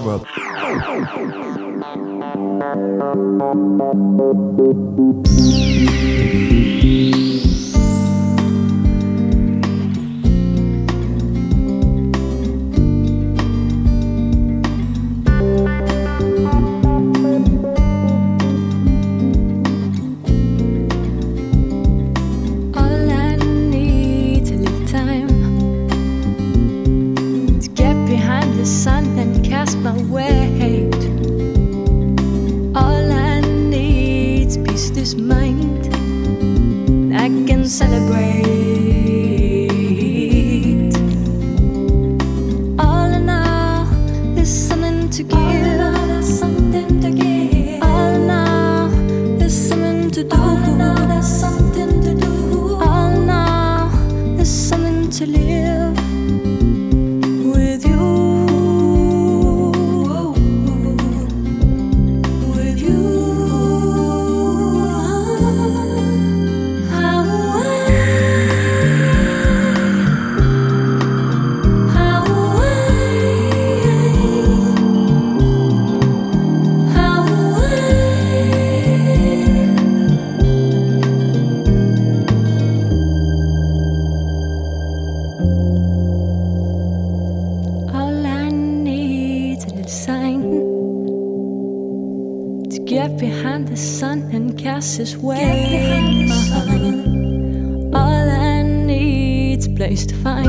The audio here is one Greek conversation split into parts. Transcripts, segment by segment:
genre. behind the sun and cast his way. All I need's place to find,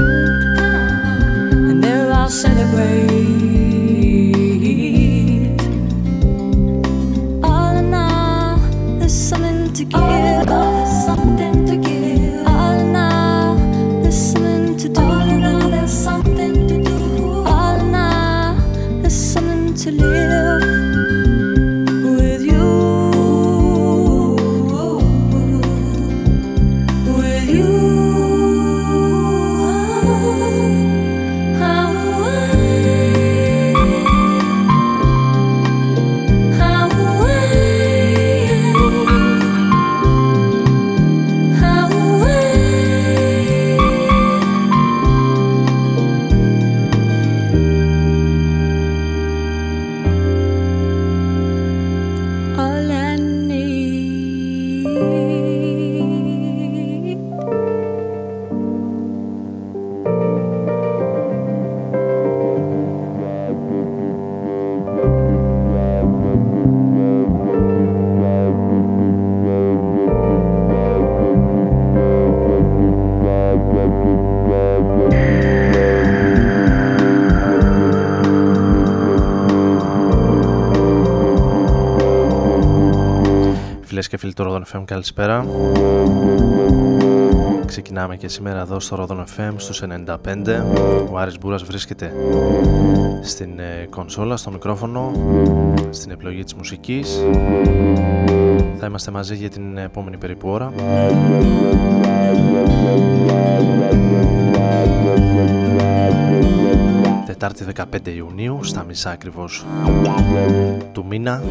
and there I'll celebrate. Φίλοι του Rodon FM, καλησπέρα. Ξεκινάμε και σήμερα εδώ στο Rodon FM στους 95. Ο Άρης Μπούρας βρίσκεται στην ε, κονσόλα, στο μικρόφωνο, στην επιλογή της μουσικής. Θα είμαστε μαζί για την επόμενη περίπου ώρα. Τετάρτη 15 Ιουνίου στα μισά ακριβώς του μήνα.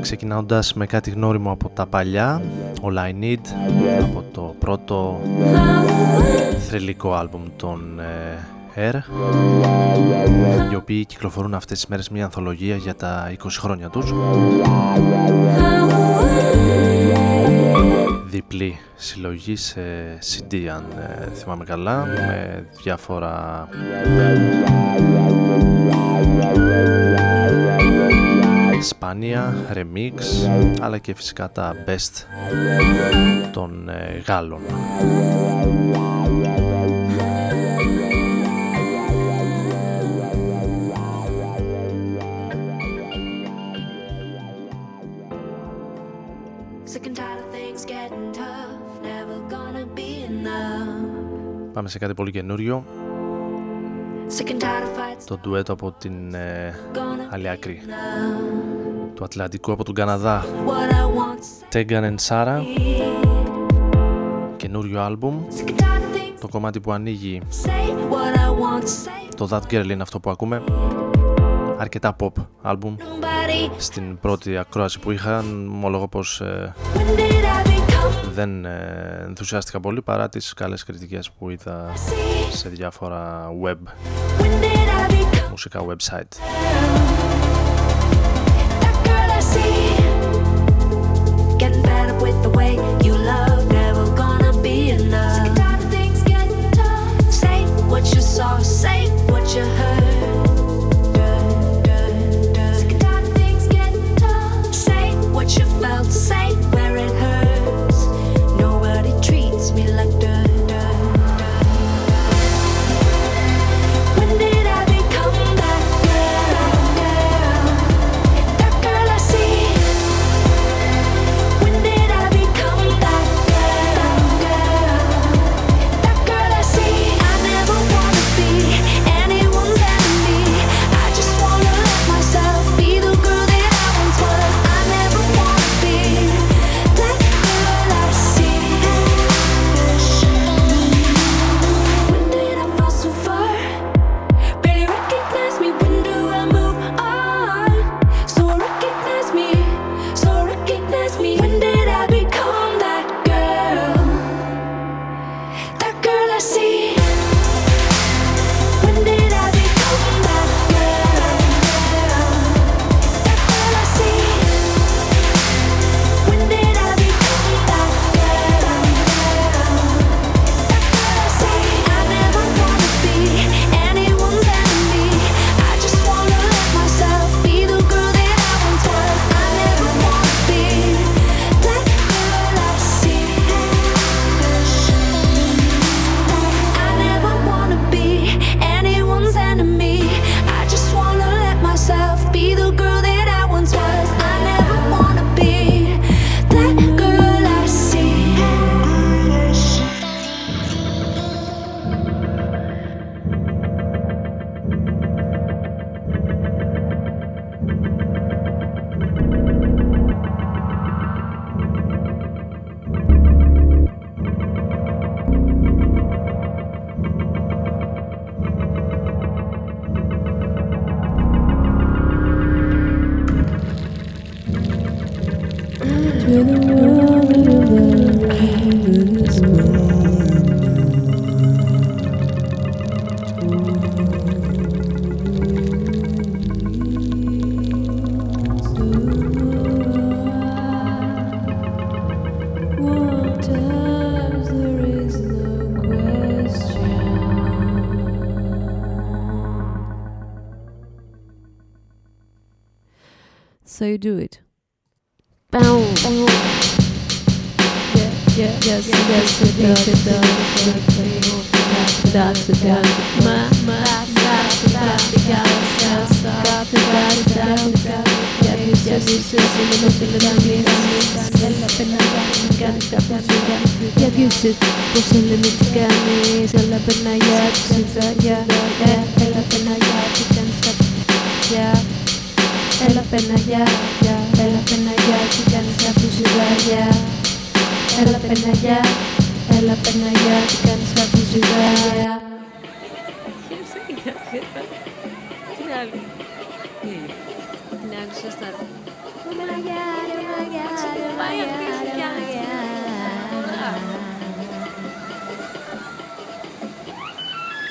Ξεκινώντας με κάτι γνώριμο από τα παλιά All I Need από το πρώτο θρηλυκό άλμπουμ των ε, Air οι οποίοι κυκλοφορούν αυτές τις μέρες μια ανθολογία για τα 20 χρόνια τους διπλή συλλογή σε CD αν ε, θυμάμαι καλά με διάφορα σπάνια, remix αλλά και φυσικά τα best των ε, Γάλλων. Πάμε σε κάτι πολύ καινούριο. Το ντουέτο από την ε, άλλη άκρη. του Ατλαντικού από τον Καναδά. Tegan and Sarah. Καινούριο άλμπουμ. Το κομμάτι που ανοίγει Το That Girl είναι αυτό που ακούμε. Αρκετά pop άλμπουμ. Στην πρώτη ακρόαση που είχα Μόλογο πως ε, δεν ε, ενθουσιάστηκα πολύ παρά τις καλές κριτικές που είδα σε διάφορα web μουσικά website. how you do it. Yeah, yeah,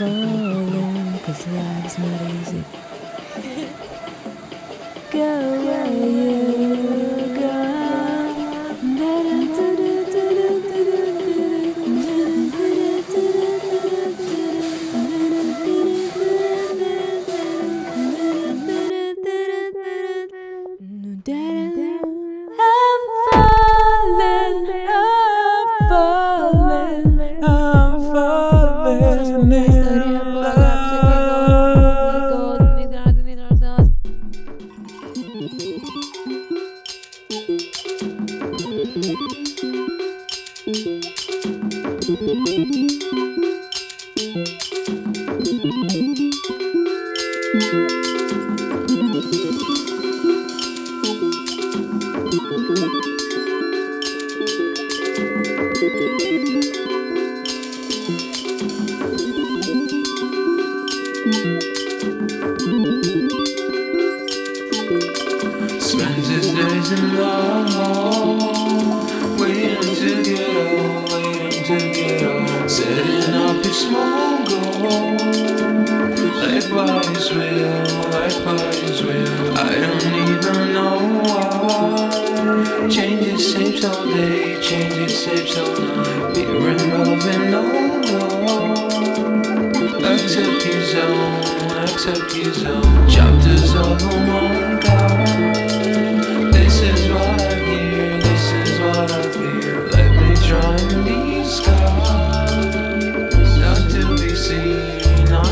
Calling, cause life's not easy. Go where you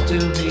to be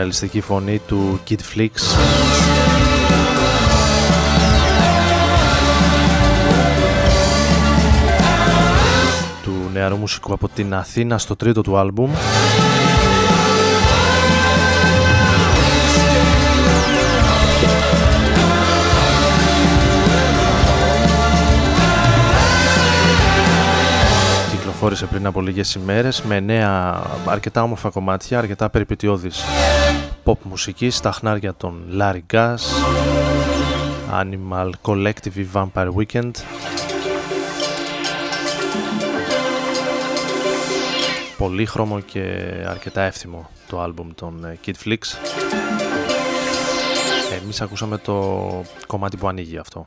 ρεαλιστική φωνή του Kid Flix. του νεαρού μουσικού από την Αθήνα στο τρίτο του άλμπουμ. κυκλοφόρησε πριν από λίγες ημέρες με νέα αρκετά όμορφα κομμάτια, αρκετά περιπετειώδης pop μουσική στα χνάρια των Larry Gas, Animal Collective Vampire Weekend πολύχρωμο και αρκετά εύθυμο το άλμπουμ των ε, Kid Flix. Εμείς ακούσαμε το κομμάτι που ανοίγει αυτό.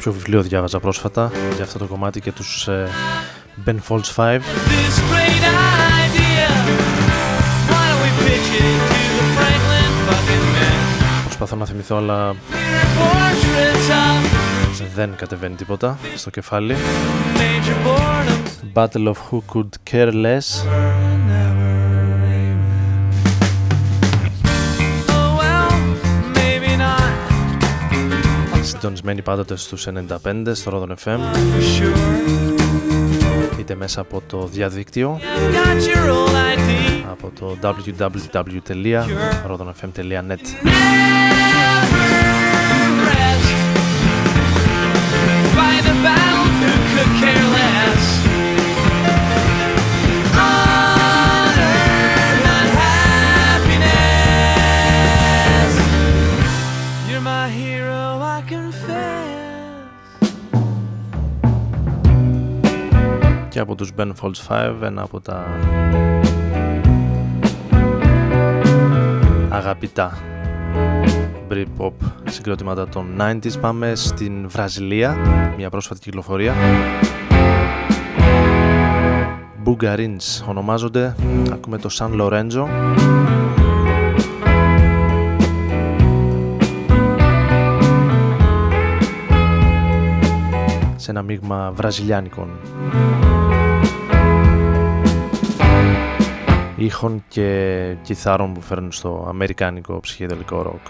πιο βιβλίο διάβαζα πρόσφατα για αυτό το κομμάτι και τους ε, Ben Folds 5. Προσπαθώ να θυμηθώ, αλλά. Δεν κατεβαίνει τίποτα στο κεφάλι. Battle of Who could care less. Συντονισμένοι πάντοτε στους 95 στο Rodon FM for sure. είτε μέσα από το διαδίκτυο I've got your old ID. από το www.rodonfm.net τους Ben Folds 5 ένα από τα αγαπητά Britpop συγκροτήματα των 90s πάμε στην Βραζιλία μια πρόσφατη κυκλοφορία. Boogarins ονομάζονται ακούμε το San Lorenzo. Σε ένα μείγμα βραζιλιάνικων ήχων και κιθάρων που φέρνουν στο αμερικάνικο ψυχεδελικό ροκ.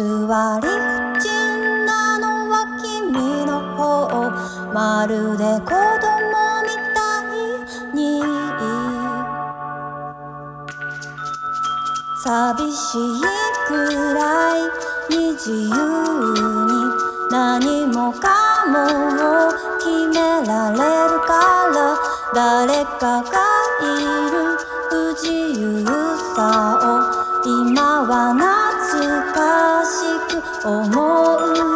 偽り不純なのは君の方まるで子供みたい。に寂しいくらいに自由に何もかもを決められるから。誰かがいる。不自由さを。今はない思う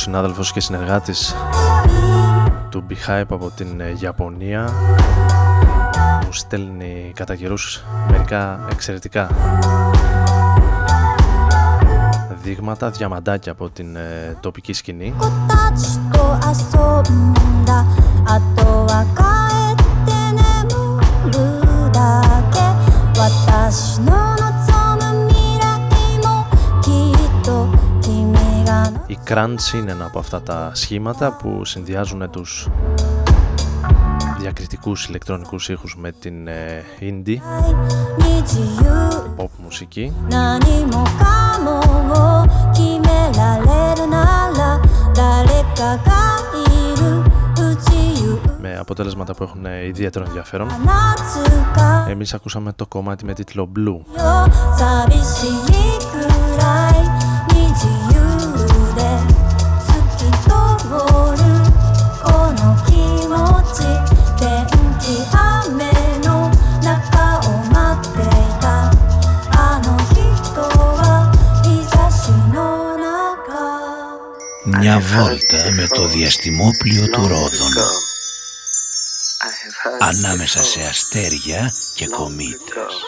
συνάδελφος και συνεργάτης του Beehive από την ε, Ιαπωνία μου στέλνει κατά καιρούς μερικά εξαιρετικά δείγματα, διαμαντάκια από την ε, τοπική σκηνή. Η Crunch είναι ένα από αυτά τα σχήματα που συνδυάζουν τους διακριτικούς ηλεκτρονικούς ήχους με την ε, indie pop μουσική. Με αποτέλεσματα που έχουν ιδιαίτερο ενδιαφέρον. Εμείς ακούσαμε το κομμάτι με τίτλο Blue「μια βόλτα με το διαστημόπλιο του Ρόδων ανάμεσα σε αστέρια και κομήτες.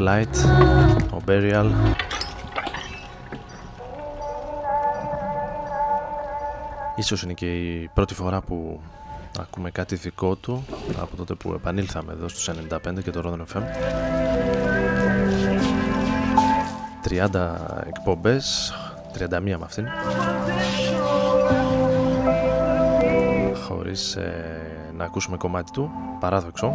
Light, ο Burial. Ίσως είναι και η πρώτη φορά που ακούμε κάτι δικό του από τότε που επανήλθαμε εδώ στους 95 και το Rodon FM. 30 εκπομπές, 31 με αυτήν. Χωρίς ε, να ακούσουμε κομμάτι του, παράδοξο.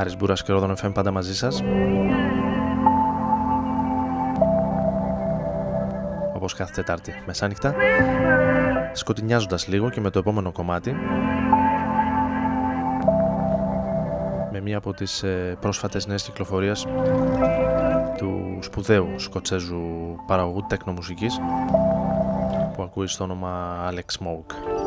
Άρης Μπούρας και Ρόδον FM πάντα μαζί σας. Όπως κάθε Τετάρτη μεσάνυχτα Σκοτεινιάζοντας λίγο και με το επόμενο κομμάτι Με μία από τις ε, πρόσφατες νέες κυκλοφορίες του σπουδαίου σκοτσέζου παραγωγού τέκνομουσικής που ακούει στο όνομα Alex Smoke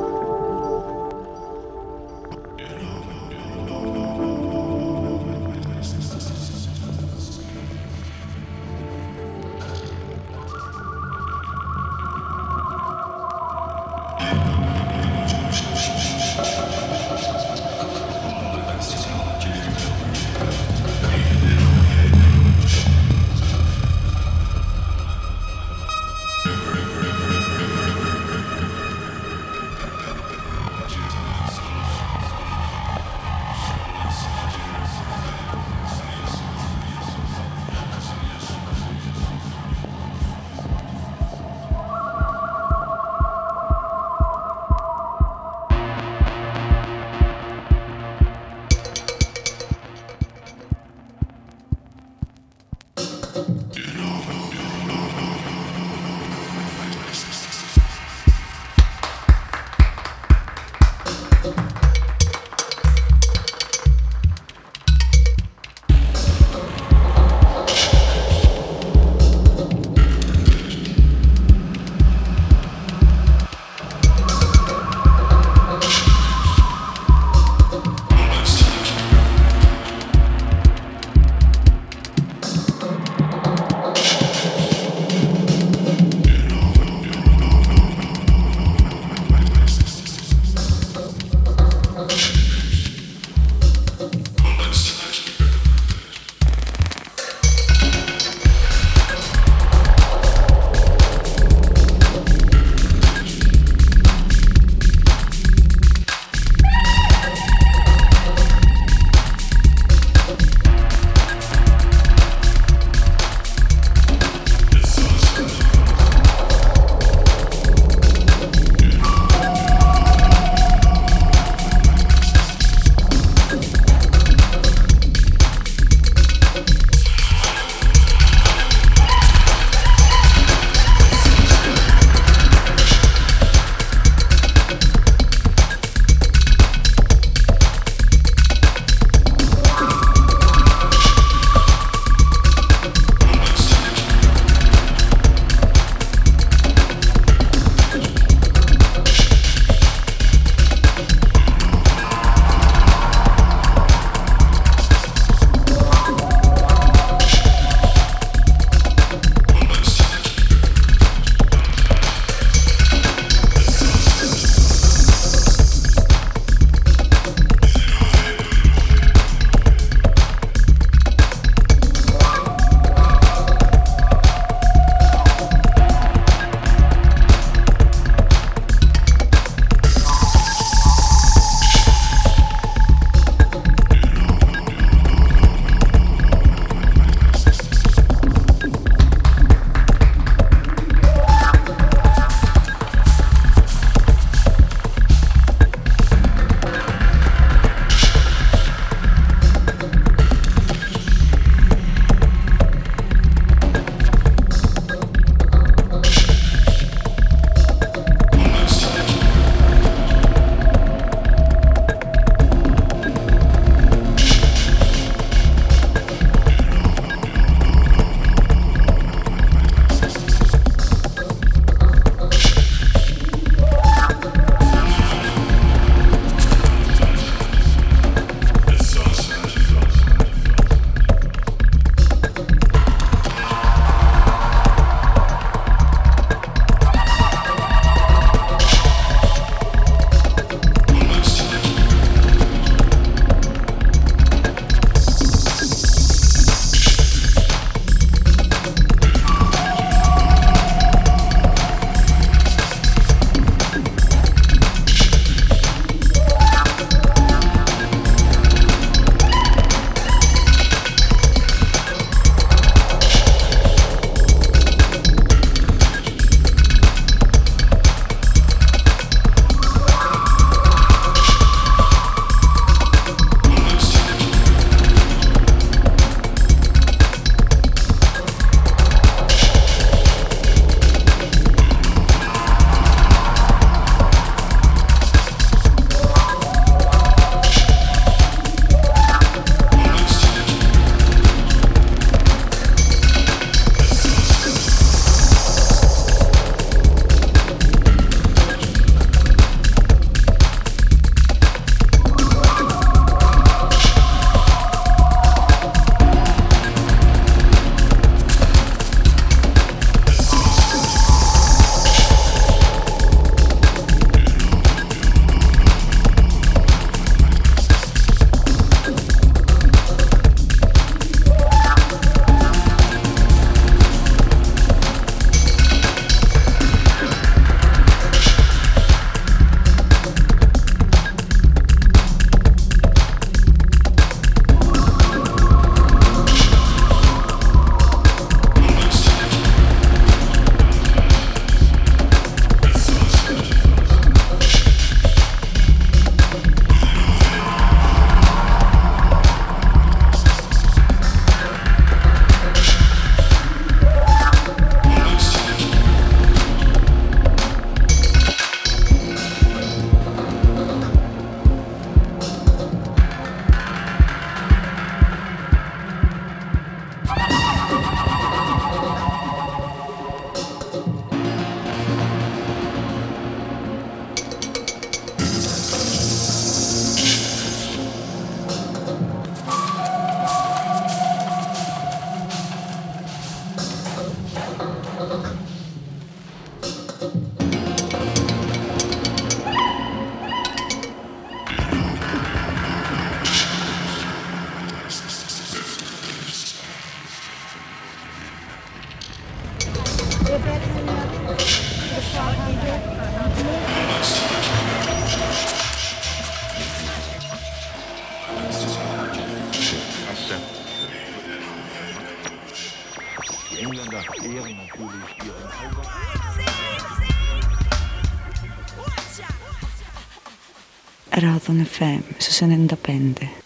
un FM, ze zijn Pende.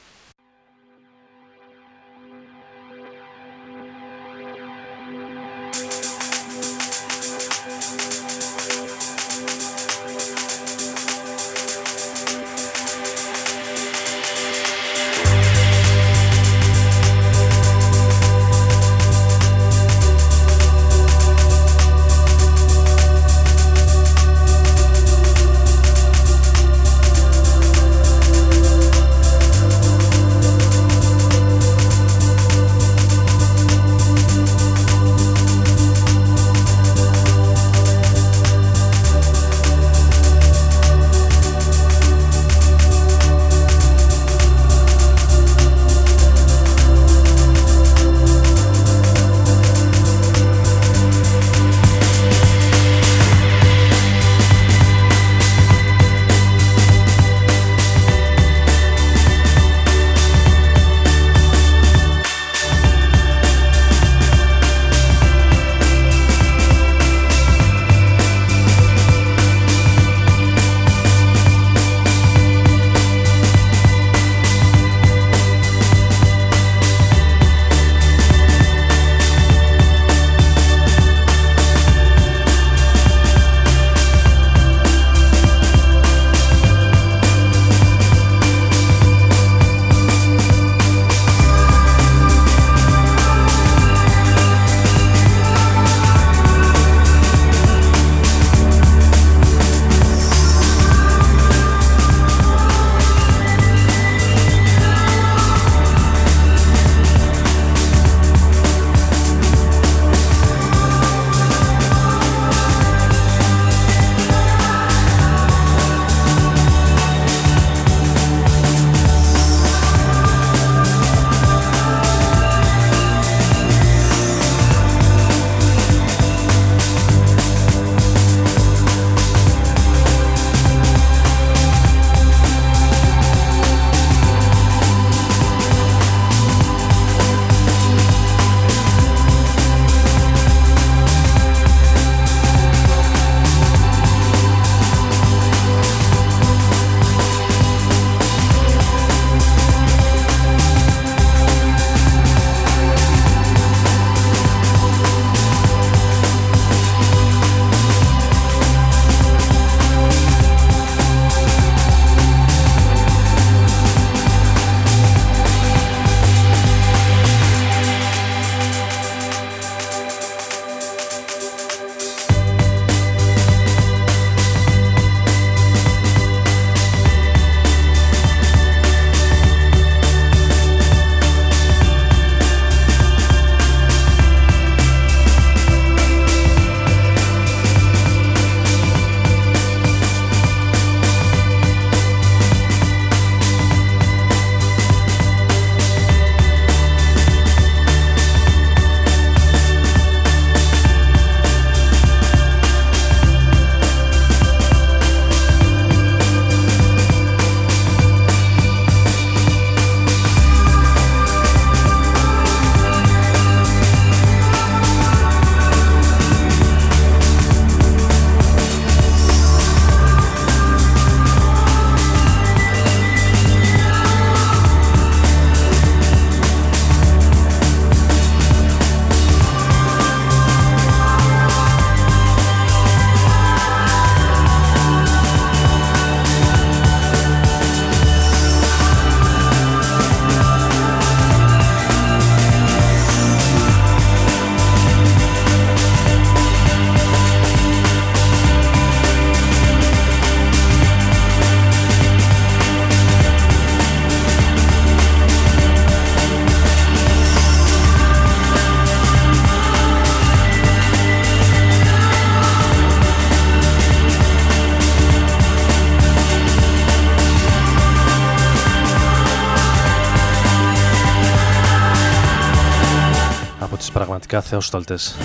Πραγματικά θεόσταλτες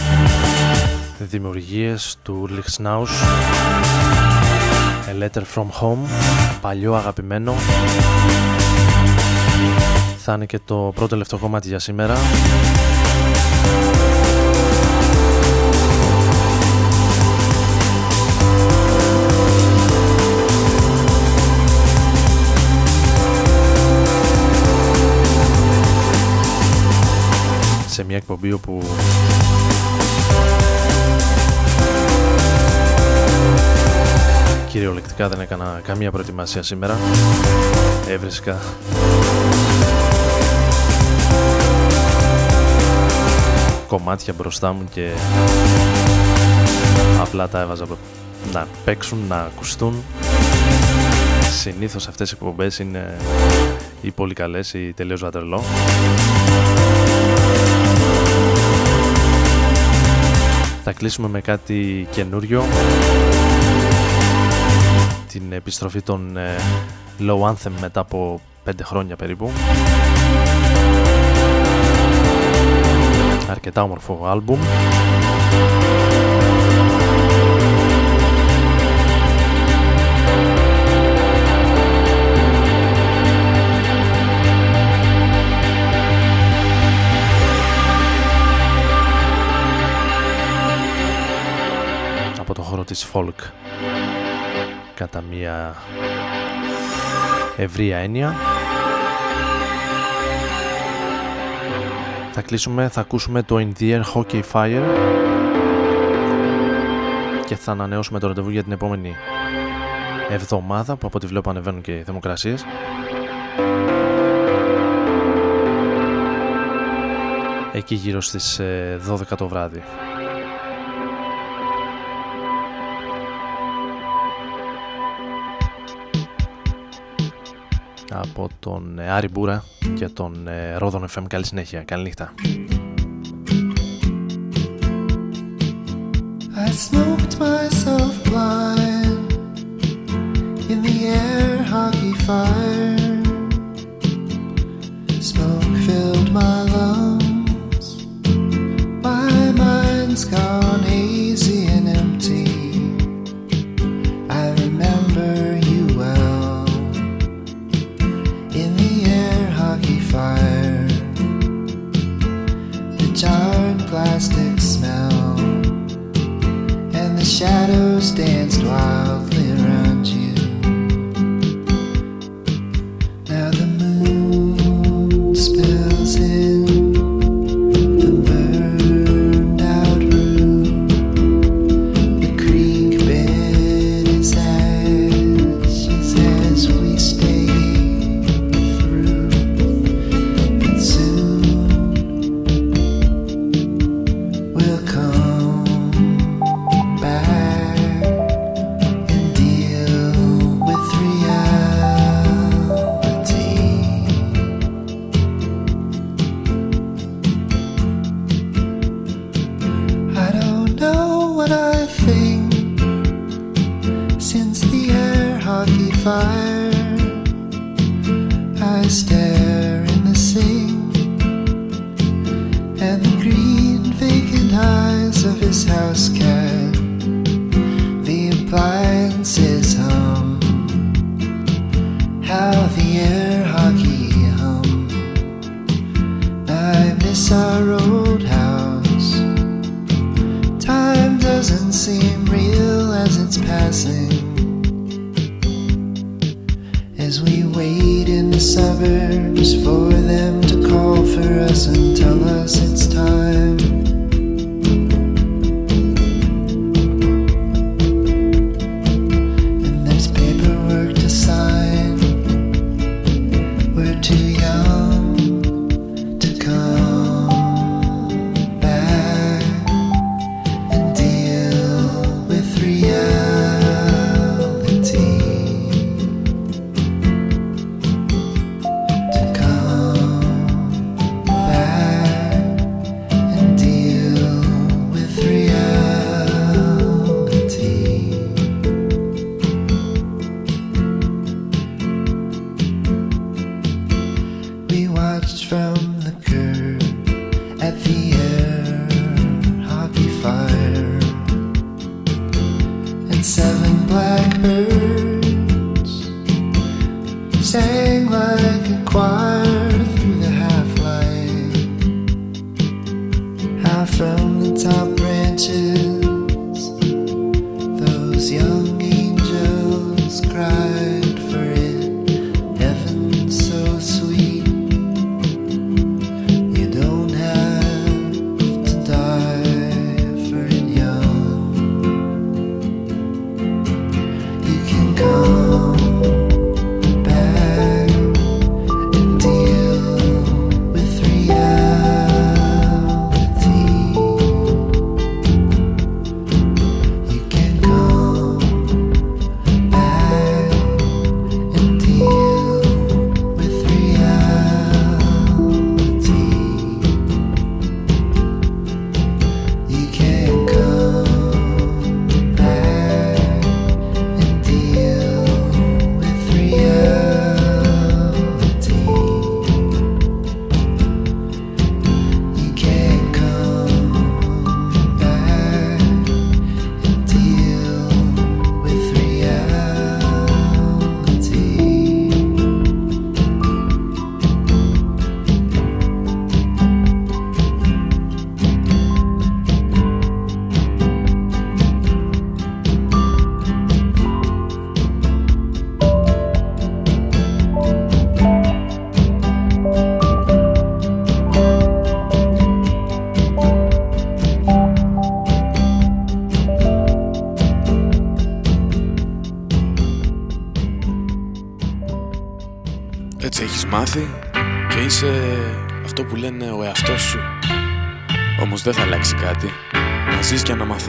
δημιουργίες του Ulrich Schnauz A Letter From Home. Παλιό αγαπημένο. Θα είναι και το πρώτο τελευταίο κομμάτι για σήμερα σε μια εκπομπή όπου κυριολεκτικά δεν έκανα καμία προετοιμασία σήμερα. Έβρισκα. Κομμάτια μπροστά μου και απλά τα έβαζα να παίξουν, να ακουστούν. Συνήθως αυτές οι εκπομπές είναι ή πολύ καλές ή τελείως βατερλό θα κλείσουμε με κάτι καινούριο. Την επιστροφή των ε, Low Anthem μετά από 5 χρόνια περίπου. Αρκετά όμορφο άλμπουμ χώρο της folk κατά μία ευρία έννοια Θα κλείσουμε, θα ακούσουμε το In the Air Hockey Fire και θα ανανεώσουμε το ραντεβού για την επόμενη εβδομάδα που από ό,τι βλέπω ανεβαίνουν και οι θερμοκρασίες. Εκεί γύρω στις 12 ε, το βράδυ. Από τον ε, Άρη Μπούρα και τον ε, Ρόδον FM. Καλή συνέχεια. Καλή νύχτα.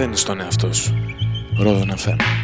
Μαθαίνεις τον εαυτό σου. Ρόδο να φέρνει.